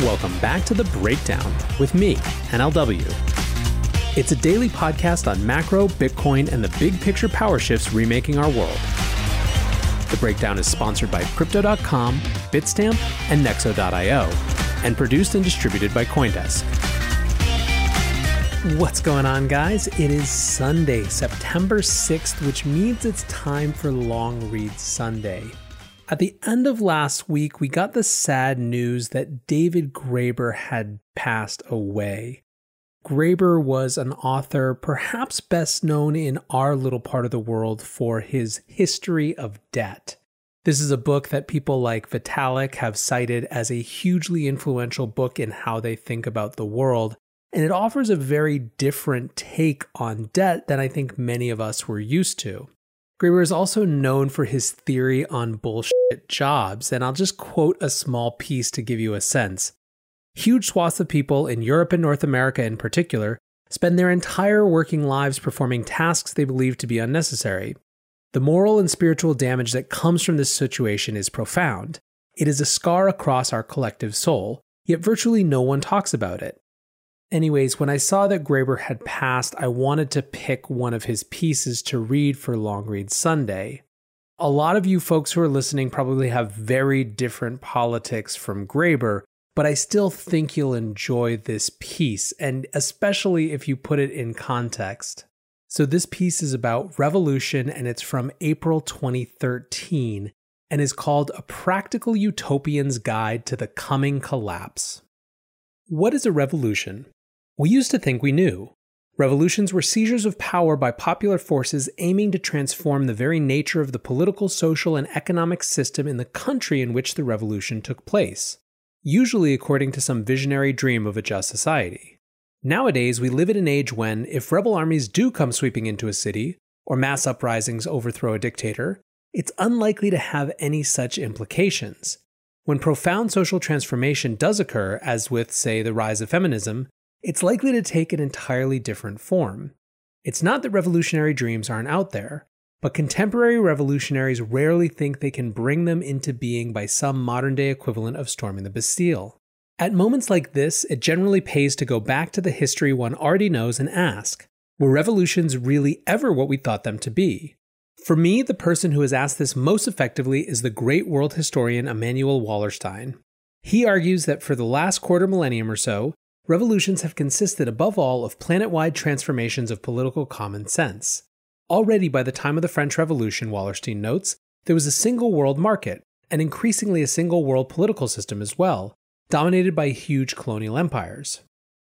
Welcome back to The Breakdown with me, NLW. It's a daily podcast on macro, Bitcoin, and the big picture power shifts remaking our world. The Breakdown is sponsored by Crypto.com, Bitstamp, and Nexo.io, and produced and distributed by Coindesk. What's going on, guys? It is Sunday, September 6th, which means it's time for Long Read Sunday. At the end of last week, we got the sad news that David Graeber had passed away. Graeber was an author, perhaps best known in our little part of the world for his History of Debt. This is a book that people like Vitalik have cited as a hugely influential book in how they think about the world, and it offers a very different take on debt than I think many of us were used to. Graeber is also known for his theory on bullshit jobs, and I'll just quote a small piece to give you a sense. Huge swaths of people in Europe and North America in particular spend their entire working lives performing tasks they believe to be unnecessary. The moral and spiritual damage that comes from this situation is profound. It is a scar across our collective soul, yet virtually no one talks about it. Anyways, when I saw that Graeber had passed, I wanted to pick one of his pieces to read for Long Read Sunday. A lot of you folks who are listening probably have very different politics from Graeber, but I still think you'll enjoy this piece, and especially if you put it in context. So, this piece is about revolution and it's from April 2013 and is called A Practical Utopian's Guide to the Coming Collapse. What is a revolution? We used to think we knew. Revolutions were seizures of power by popular forces aiming to transform the very nature of the political, social, and economic system in the country in which the revolution took place, usually according to some visionary dream of a just society. Nowadays, we live in an age when, if rebel armies do come sweeping into a city, or mass uprisings overthrow a dictator, it's unlikely to have any such implications. When profound social transformation does occur, as with, say, the rise of feminism, it's likely to take an entirely different form. It's not that revolutionary dreams aren't out there, but contemporary revolutionaries rarely think they can bring them into being by some modern day equivalent of storming the Bastille. At moments like this, it generally pays to go back to the history one already knows and ask were revolutions really ever what we thought them to be? For me, the person who has asked this most effectively is the great world historian Immanuel Wallerstein. He argues that for the last quarter millennium or so, revolutions have consisted above all of planet wide transformations of political common sense. Already by the time of the French Revolution, Wallerstein notes, there was a single world market, and increasingly a single world political system as well, dominated by huge colonial empires.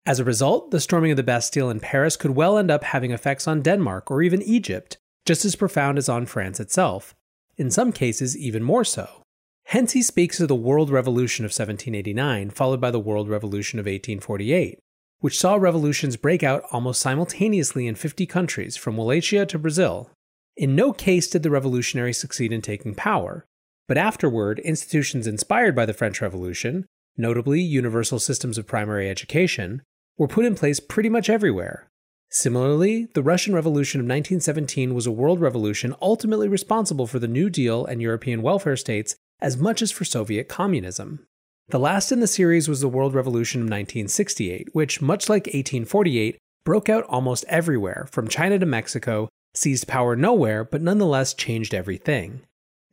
As a result, the storming of the Bastille in Paris could well end up having effects on Denmark or even Egypt, just as profound as on France itself, in some cases, even more so. Hence, he speaks of the World Revolution of 1789, followed by the World Revolution of 1848, which saw revolutions break out almost simultaneously in 50 countries, from Wallachia to Brazil. In no case did the revolutionaries succeed in taking power, but afterward, institutions inspired by the French Revolution, notably universal systems of primary education, were put in place pretty much everywhere. Similarly, the Russian Revolution of 1917 was a world revolution ultimately responsible for the New Deal and European welfare states as much as for Soviet communism. The last in the series was the World Revolution of 1968, which, much like 1848, broke out almost everywhere, from China to Mexico, seized power nowhere, but nonetheless changed everything.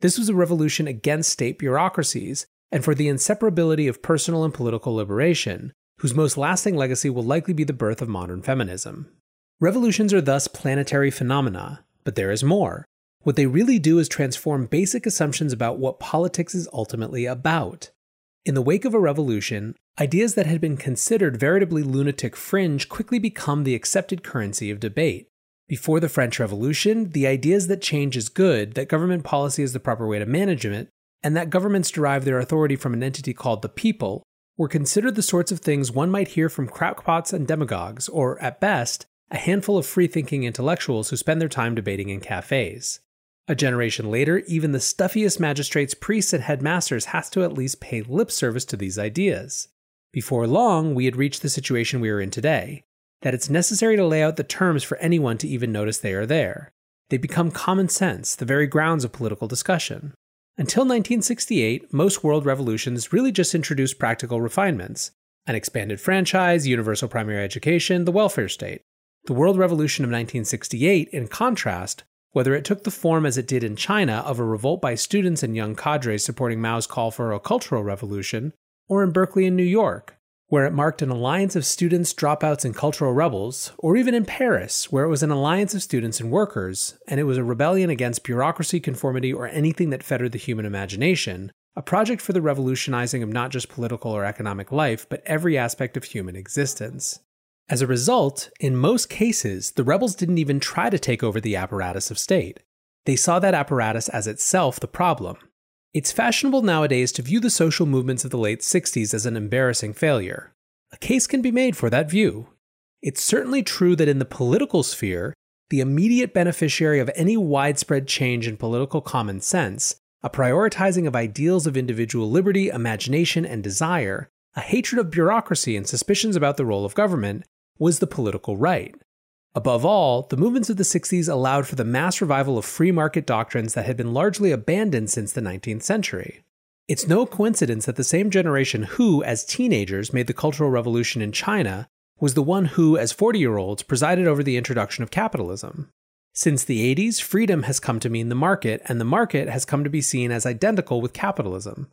This was a revolution against state bureaucracies and for the inseparability of personal and political liberation, whose most lasting legacy will likely be the birth of modern feminism. Revolutions are thus planetary phenomena, but there is more. What they really do is transform basic assumptions about what politics is ultimately about. In the wake of a revolution, ideas that had been considered veritably lunatic fringe quickly become the accepted currency of debate. Before the French Revolution, the ideas that change is good, that government policy is the proper way to manage it, and that governments derive their authority from an entity called the people, were considered the sorts of things one might hear from crackpots and demagogues, or, at best, a handful of free thinking intellectuals who spend their time debating in cafes. A generation later, even the stuffiest magistrates, priests, and headmasters has to at least pay lip service to these ideas. Before long, we had reached the situation we are in today that it's necessary to lay out the terms for anyone to even notice they are there. They become common sense, the very grounds of political discussion. Until 1968, most world revolutions really just introduced practical refinements an expanded franchise, universal primary education, the welfare state. The World Revolution of 1968, in contrast, whether it took the form as it did in China of a revolt by students and young cadres supporting Mao's call for a cultural revolution, or in Berkeley in New York, where it marked an alliance of students, dropouts, and cultural rebels, or even in Paris, where it was an alliance of students and workers, and it was a rebellion against bureaucracy, conformity, or anything that fettered the human imagination, a project for the revolutionizing of not just political or economic life, but every aspect of human existence. As a result, in most cases, the rebels didn't even try to take over the apparatus of state. They saw that apparatus as itself the problem, it's fashionable nowadays to view the social movements of the late 60s as an embarrassing failure. A case can be made for that view. It's certainly true that in the political sphere, the immediate beneficiary of any widespread change in political common sense, a prioritizing of ideals of individual liberty, imagination, and desire, a hatred of bureaucracy, and suspicions about the role of government, was the political right. Above all, the movements of the 60s allowed for the mass revival of free market doctrines that had been largely abandoned since the 19th century. It's no coincidence that the same generation who, as teenagers, made the Cultural Revolution in China was the one who, as 40 year olds, presided over the introduction of capitalism. Since the 80s, freedom has come to mean the market, and the market has come to be seen as identical with capitalism.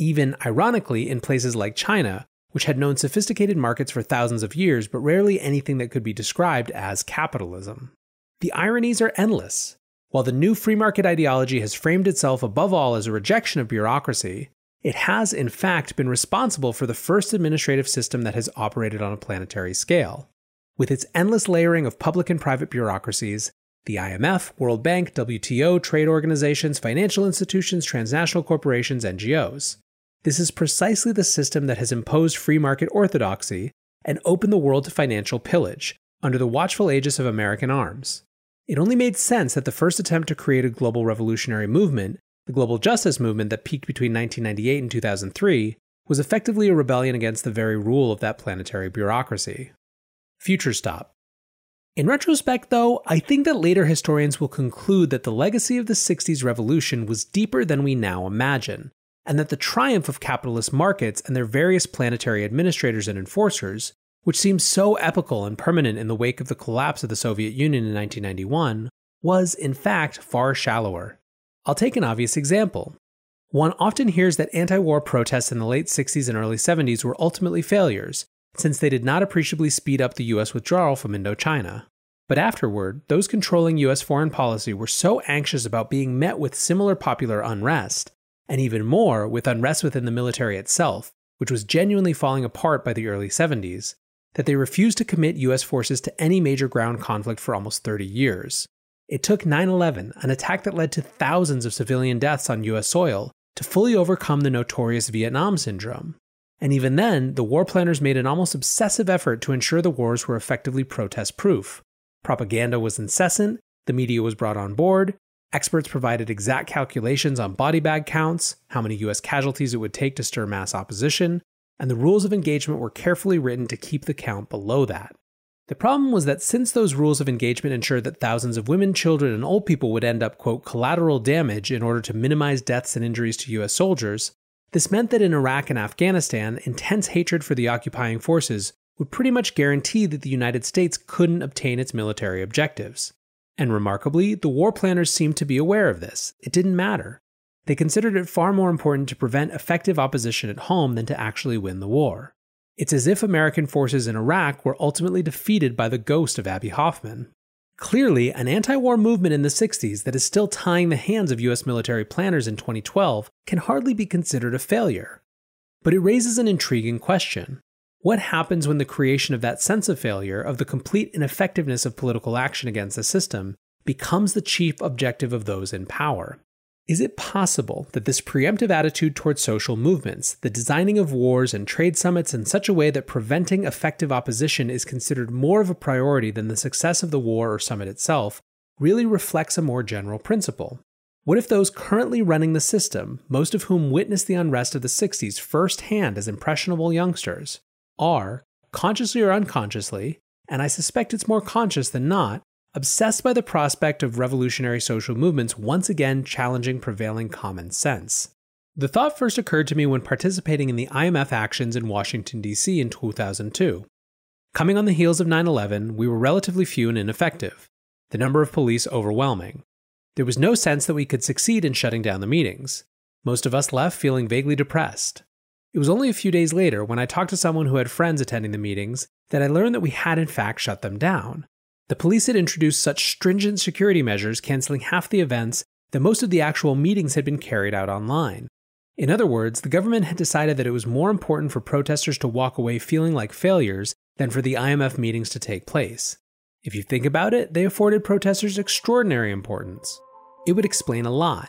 Even ironically, in places like China, which had known sophisticated markets for thousands of years, but rarely anything that could be described as capitalism. The ironies are endless. While the new free market ideology has framed itself above all as a rejection of bureaucracy, it has, in fact, been responsible for the first administrative system that has operated on a planetary scale. With its endless layering of public and private bureaucracies, the IMF, World Bank, WTO, trade organizations, financial institutions, transnational corporations, NGOs. This is precisely the system that has imposed free market orthodoxy and opened the world to financial pillage under the watchful aegis of American arms. It only made sense that the first attempt to create a global revolutionary movement, the global justice movement that peaked between 1998 and 2003, was effectively a rebellion against the very rule of that planetary bureaucracy. Future Stop. In retrospect, though, I think that later historians will conclude that the legacy of the 60s revolution was deeper than we now imagine, and that the triumph of capitalist markets and their various planetary administrators and enforcers, which seems so epical and permanent in the wake of the collapse of the Soviet Union in 1991, was, in fact, far shallower. I'll take an obvious example. One often hears that anti war protests in the late 60s and early 70s were ultimately failures, since they did not appreciably speed up the US withdrawal from Indochina. But afterward, those controlling US foreign policy were so anxious about being met with similar popular unrest and even more with unrest within the military itself, which was genuinely falling apart by the early 70s, that they refused to commit US forces to any major ground conflict for almost 30 years. It took 9 11, an attack that led to thousands of civilian deaths on US soil, to fully overcome the notorious Vietnam syndrome. And even then, the war planners made an almost obsessive effort to ensure the wars were effectively protest proof. Propaganda was incessant, the media was brought on board, Experts provided exact calculations on body bag counts, how many US casualties it would take to stir mass opposition, and the rules of engagement were carefully written to keep the count below that. The problem was that since those rules of engagement ensured that thousands of women, children, and old people would end up, quote, collateral damage in order to minimize deaths and injuries to US soldiers, this meant that in Iraq and Afghanistan, intense hatred for the occupying forces would pretty much guarantee that the United States couldn't obtain its military objectives. And remarkably, the war planners seemed to be aware of this. It didn't matter. They considered it far more important to prevent effective opposition at home than to actually win the war. It's as if American forces in Iraq were ultimately defeated by the ghost of Abbie Hoffman. Clearly, an anti war movement in the 60s that is still tying the hands of US military planners in 2012 can hardly be considered a failure. But it raises an intriguing question. What happens when the creation of that sense of failure, of the complete ineffectiveness of political action against the system, becomes the chief objective of those in power? Is it possible that this preemptive attitude towards social movements, the designing of wars and trade summits in such a way that preventing effective opposition is considered more of a priority than the success of the war or summit itself, really reflects a more general principle? What if those currently running the system, most of whom witnessed the unrest of the 60s firsthand as impressionable youngsters, are, consciously or unconsciously, and I suspect it's more conscious than not, obsessed by the prospect of revolutionary social movements once again challenging prevailing common sense. The thought first occurred to me when participating in the IMF actions in Washington, D.C. in 2002. Coming on the heels of 9 11, we were relatively few and ineffective, the number of police overwhelming. There was no sense that we could succeed in shutting down the meetings. Most of us left feeling vaguely depressed. It was only a few days later, when I talked to someone who had friends attending the meetings, that I learned that we had in fact shut them down. The police had introduced such stringent security measures, canceling half the events, that most of the actual meetings had been carried out online. In other words, the government had decided that it was more important for protesters to walk away feeling like failures than for the IMF meetings to take place. If you think about it, they afforded protesters extraordinary importance. It would explain a lot.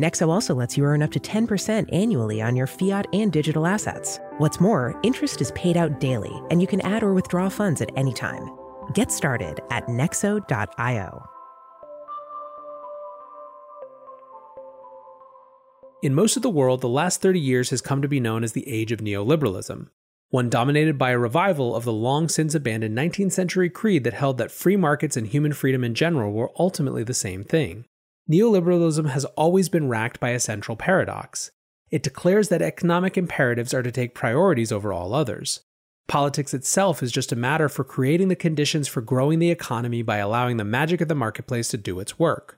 Nexo also lets you earn up to 10% annually on your fiat and digital assets. What's more, interest is paid out daily, and you can add or withdraw funds at any time. Get started at nexo.io. In most of the world, the last 30 years has come to be known as the age of neoliberalism, one dominated by a revival of the long since abandoned 19th century creed that held that free markets and human freedom in general were ultimately the same thing neoliberalism has always been racked by a central paradox. It declares that economic imperatives are to take priorities over all others. Politics itself is just a matter for creating the conditions for growing the economy by allowing the magic of the marketplace to do its work.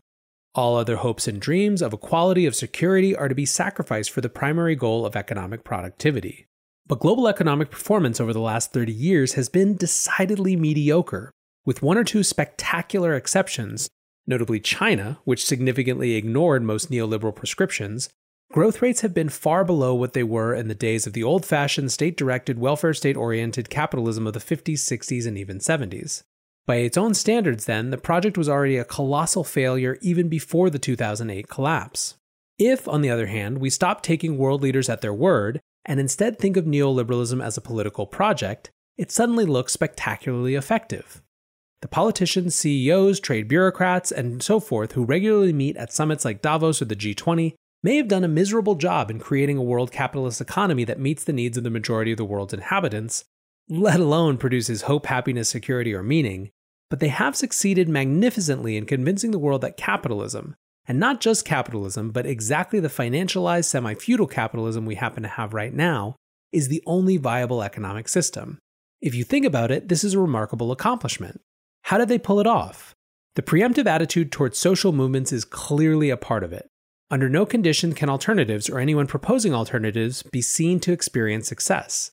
All other hopes and dreams of equality of security are to be sacrificed for the primary goal of economic productivity. But global economic performance over the last 30 years has been decidedly mediocre, with one or two spectacular exceptions notably China, which significantly ignored most neoliberal prescriptions, growth rates have been far below what they were in the days of the old fashioned state directed, welfare state oriented capitalism of the 50s, 60s, and even 70s. By its own standards, then, the project was already a colossal failure even before the 2008 collapse. If, on the other hand, we stop taking world leaders at their word and instead think of neoliberalism as a political project, it suddenly looks spectacularly effective. The politicians, CEOs, trade bureaucrats, and so forth who regularly meet at summits like Davos or the G20 may have done a miserable job in creating a world capitalist economy that meets the needs of the majority of the world's inhabitants, let alone produces hope, happiness, security, or meaning, but they have succeeded magnificently in convincing the world that capitalism, and not just capitalism, but exactly the financialized semi feudal capitalism we happen to have right now, is the only viable economic system. If you think about it, this is a remarkable accomplishment. How did they pull it off? The preemptive attitude towards social movements is clearly a part of it. Under no condition can alternatives or anyone proposing alternatives be seen to experience success.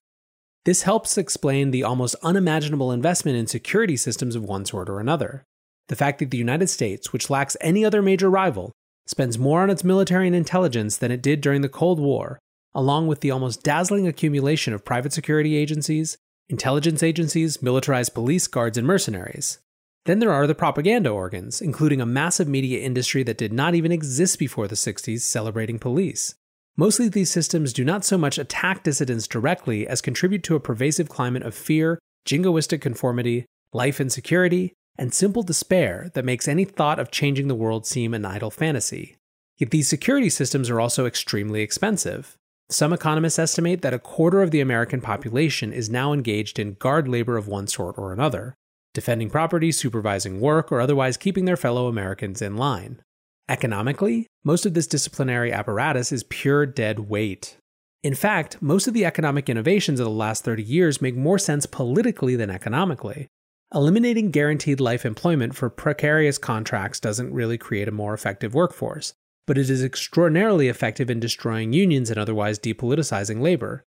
This helps explain the almost unimaginable investment in security systems of one sort or another. The fact that the United States, which lacks any other major rival, spends more on its military and intelligence than it did during the Cold War, along with the almost dazzling accumulation of private security agencies, intelligence agencies, militarized police guards, and mercenaries. Then there are the propaganda organs, including a massive media industry that did not even exist before the 60s, celebrating police. Mostly these systems do not so much attack dissidents directly as contribute to a pervasive climate of fear, jingoistic conformity, life insecurity, and simple despair that makes any thought of changing the world seem an idle fantasy. Yet these security systems are also extremely expensive. Some economists estimate that a quarter of the American population is now engaged in guard labor of one sort or another, defending property, supervising work, or otherwise keeping their fellow Americans in line. Economically, most of this disciplinary apparatus is pure dead weight. In fact, most of the economic innovations of the last 30 years make more sense politically than economically. Eliminating guaranteed life employment for precarious contracts doesn't really create a more effective workforce, but it is extraordinarily effective in destroying unions and otherwise depoliticizing labor.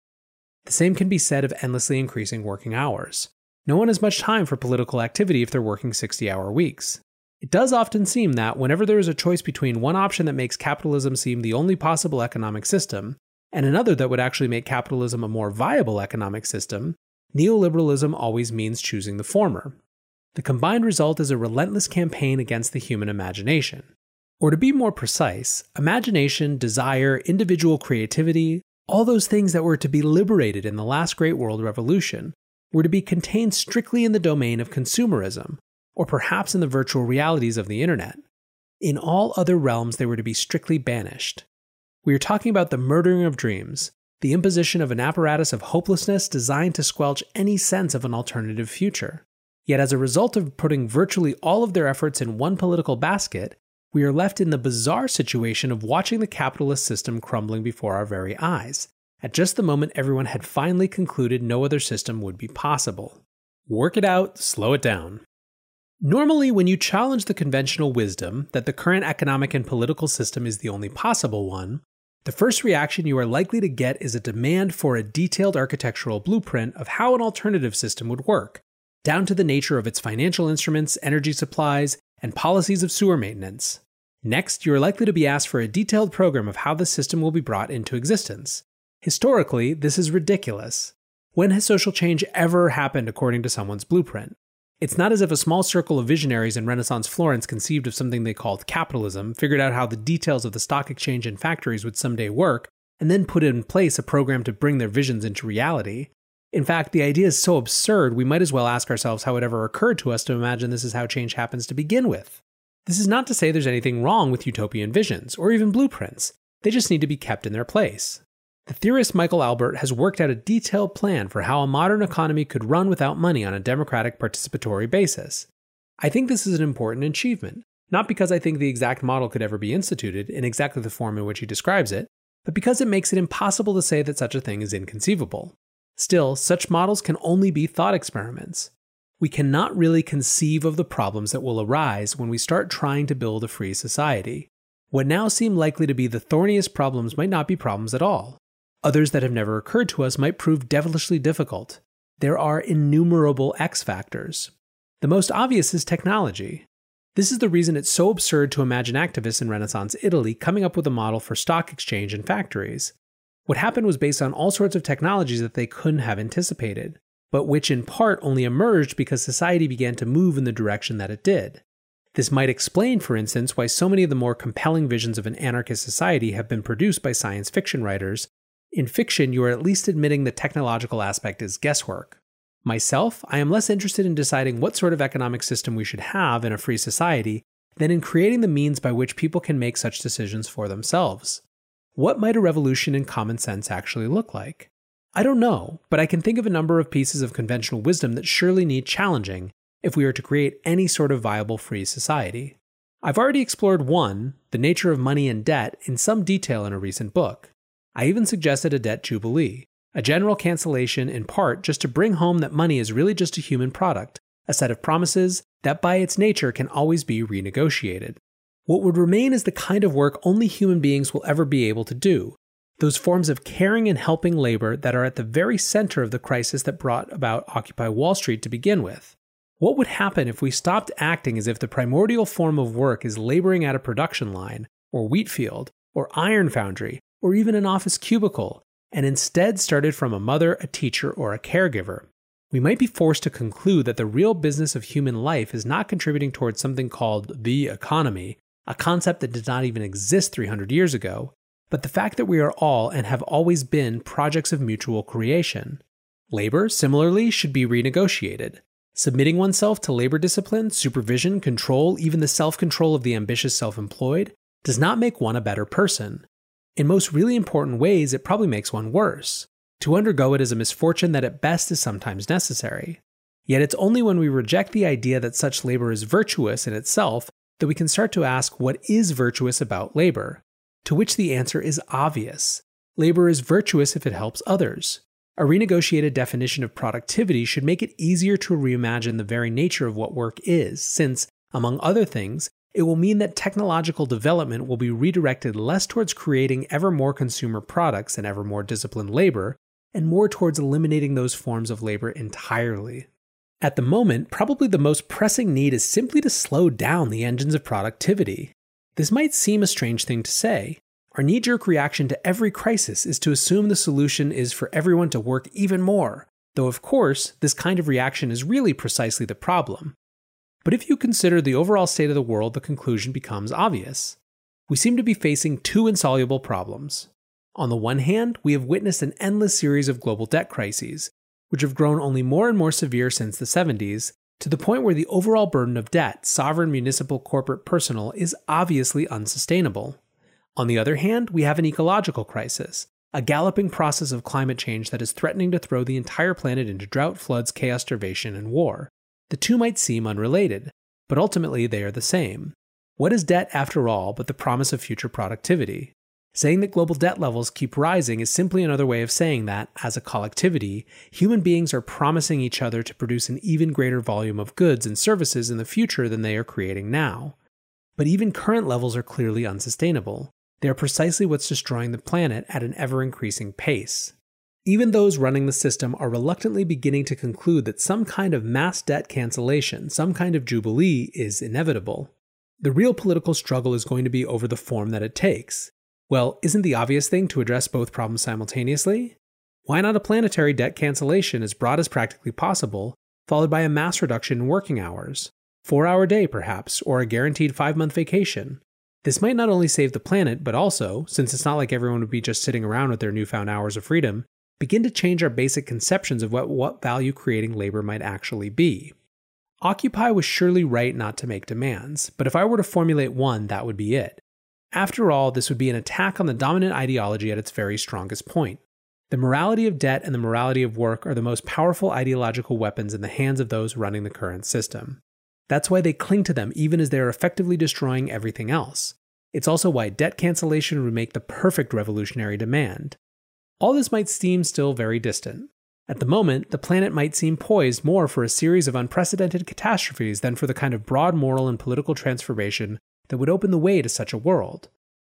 The same can be said of endlessly increasing working hours. No one has much time for political activity if they're working 60 hour weeks. It does often seem that whenever there is a choice between one option that makes capitalism seem the only possible economic system and another that would actually make capitalism a more viable economic system, neoliberalism always means choosing the former. The combined result is a relentless campaign against the human imagination. Or to be more precise, imagination, desire, individual creativity, all those things that were to be liberated in the last Great World Revolution, were to be contained strictly in the domain of consumerism, or perhaps in the virtual realities of the internet. In all other realms, they were to be strictly banished. We are talking about the murdering of dreams, the imposition of an apparatus of hopelessness designed to squelch any sense of an alternative future. Yet, as a result of putting virtually all of their efforts in one political basket, we are left in the bizarre situation of watching the capitalist system crumbling before our very eyes, at just the moment everyone had finally concluded no other system would be possible. Work it out, slow it down. Normally, when you challenge the conventional wisdom that the current economic and political system is the only possible one, the first reaction you are likely to get is a demand for a detailed architectural blueprint of how an alternative system would work, down to the nature of its financial instruments, energy supplies, and policies of sewer maintenance. Next, you are likely to be asked for a detailed program of how the system will be brought into existence. Historically, this is ridiculous. When has social change ever happened according to someone's blueprint? It's not as if a small circle of visionaries in Renaissance Florence conceived of something they called capitalism, figured out how the details of the stock exchange and factories would someday work, and then put in place a program to bring their visions into reality. In fact, the idea is so absurd, we might as well ask ourselves how it ever occurred to us to imagine this is how change happens to begin with. This is not to say there's anything wrong with utopian visions, or even blueprints. They just need to be kept in their place. The theorist Michael Albert has worked out a detailed plan for how a modern economy could run without money on a democratic participatory basis. I think this is an important achievement, not because I think the exact model could ever be instituted in exactly the form in which he describes it, but because it makes it impossible to say that such a thing is inconceivable. Still, such models can only be thought experiments. We cannot really conceive of the problems that will arise when we start trying to build a free society. What now seem likely to be the thorniest problems might not be problems at all. Others that have never occurred to us might prove devilishly difficult. There are innumerable X factors. The most obvious is technology. This is the reason it's so absurd to imagine activists in Renaissance Italy coming up with a model for stock exchange and factories. What happened was based on all sorts of technologies that they couldn't have anticipated, but which in part only emerged because society began to move in the direction that it did. This might explain, for instance, why so many of the more compelling visions of an anarchist society have been produced by science fiction writers in fiction, you are at least admitting the technological aspect is guesswork. Myself, I am less interested in deciding what sort of economic system we should have in a free society than in creating the means by which people can make such decisions for themselves. What might a revolution in common sense actually look like? I don't know, but I can think of a number of pieces of conventional wisdom that surely need challenging if we are to create any sort of viable free society. I've already explored one, the nature of money and debt, in some detail in a recent book. I even suggested a debt jubilee, a general cancellation in part just to bring home that money is really just a human product, a set of promises that by its nature can always be renegotiated. What would remain is the kind of work only human beings will ever be able to do, those forms of caring and helping labor that are at the very center of the crisis that brought about Occupy Wall Street to begin with. What would happen if we stopped acting as if the primordial form of work is laboring at a production line, or wheat field, or iron foundry, or even an office cubicle, and instead started from a mother, a teacher, or a caregiver, we might be forced to conclude that the real business of human life is not contributing towards something called the economy, a concept that did not even exist 300 years ago, but the fact that we are all and have always been projects of mutual creation. Labor, similarly, should be renegotiated. Submitting oneself to labor discipline, supervision, control, even the self control of the ambitious self employed, does not make one a better person. In most really important ways, it probably makes one worse. To undergo it is a misfortune that at best is sometimes necessary. Yet it's only when we reject the idea that such labor is virtuous in itself that we can start to ask what is virtuous about labor, to which the answer is obvious. Labor is virtuous if it helps others. A renegotiated definition of productivity should make it easier to reimagine the very nature of what work is, since, among other things, it will mean that technological development will be redirected less towards creating ever more consumer products and ever more disciplined labor, and more towards eliminating those forms of labor entirely. At the moment, probably the most pressing need is simply to slow down the engines of productivity. This might seem a strange thing to say. Our knee jerk reaction to every crisis is to assume the solution is for everyone to work even more, though, of course, this kind of reaction is really precisely the problem. But if you consider the overall state of the world, the conclusion becomes obvious. We seem to be facing two insoluble problems. On the one hand, we have witnessed an endless series of global debt crises, which have grown only more and more severe since the 70s, to the point where the overall burden of debt, sovereign, municipal, corporate, personal, is obviously unsustainable. On the other hand, we have an ecological crisis, a galloping process of climate change that is threatening to throw the entire planet into drought, floods, chaos, starvation, and war. The two might seem unrelated, but ultimately they are the same. What is debt, after all, but the promise of future productivity? Saying that global debt levels keep rising is simply another way of saying that, as a collectivity, human beings are promising each other to produce an even greater volume of goods and services in the future than they are creating now. But even current levels are clearly unsustainable. They are precisely what's destroying the planet at an ever increasing pace. Even those running the system are reluctantly beginning to conclude that some kind of mass debt cancellation, some kind of jubilee, is inevitable. The real political struggle is going to be over the form that it takes. Well, isn't the obvious thing to address both problems simultaneously? Why not a planetary debt cancellation as broad as practically possible, followed by a mass reduction in working hours? Four hour day, perhaps, or a guaranteed five month vacation. This might not only save the planet, but also, since it's not like everyone would be just sitting around with their newfound hours of freedom, begin to change our basic conceptions of what, what value creating labor might actually be. Occupy was surely right not to make demands, but if I were to formulate one, that would be it. After all, this would be an attack on the dominant ideology at its very strongest point. The morality of debt and the morality of work are the most powerful ideological weapons in the hands of those running the current system. That's why they cling to them even as they are effectively destroying everything else. It's also why debt cancellation would make the perfect revolutionary demand. All this might seem still very distant. At the moment, the planet might seem poised more for a series of unprecedented catastrophes than for the kind of broad moral and political transformation that would open the way to such a world.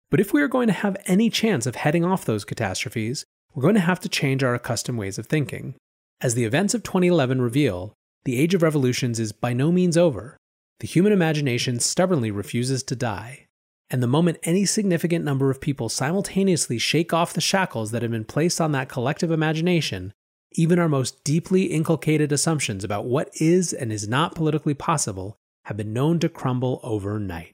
But if we are going to have any chance of heading off those catastrophes, we're going to have to change our accustomed ways of thinking. As the events of 2011 reveal, the age of revolutions is by no means over. The human imagination stubbornly refuses to die and the moment any significant number of people simultaneously shake off the shackles that have been placed on that collective imagination, even our most deeply inculcated assumptions about what is and is not politically possible have been known to crumble overnight.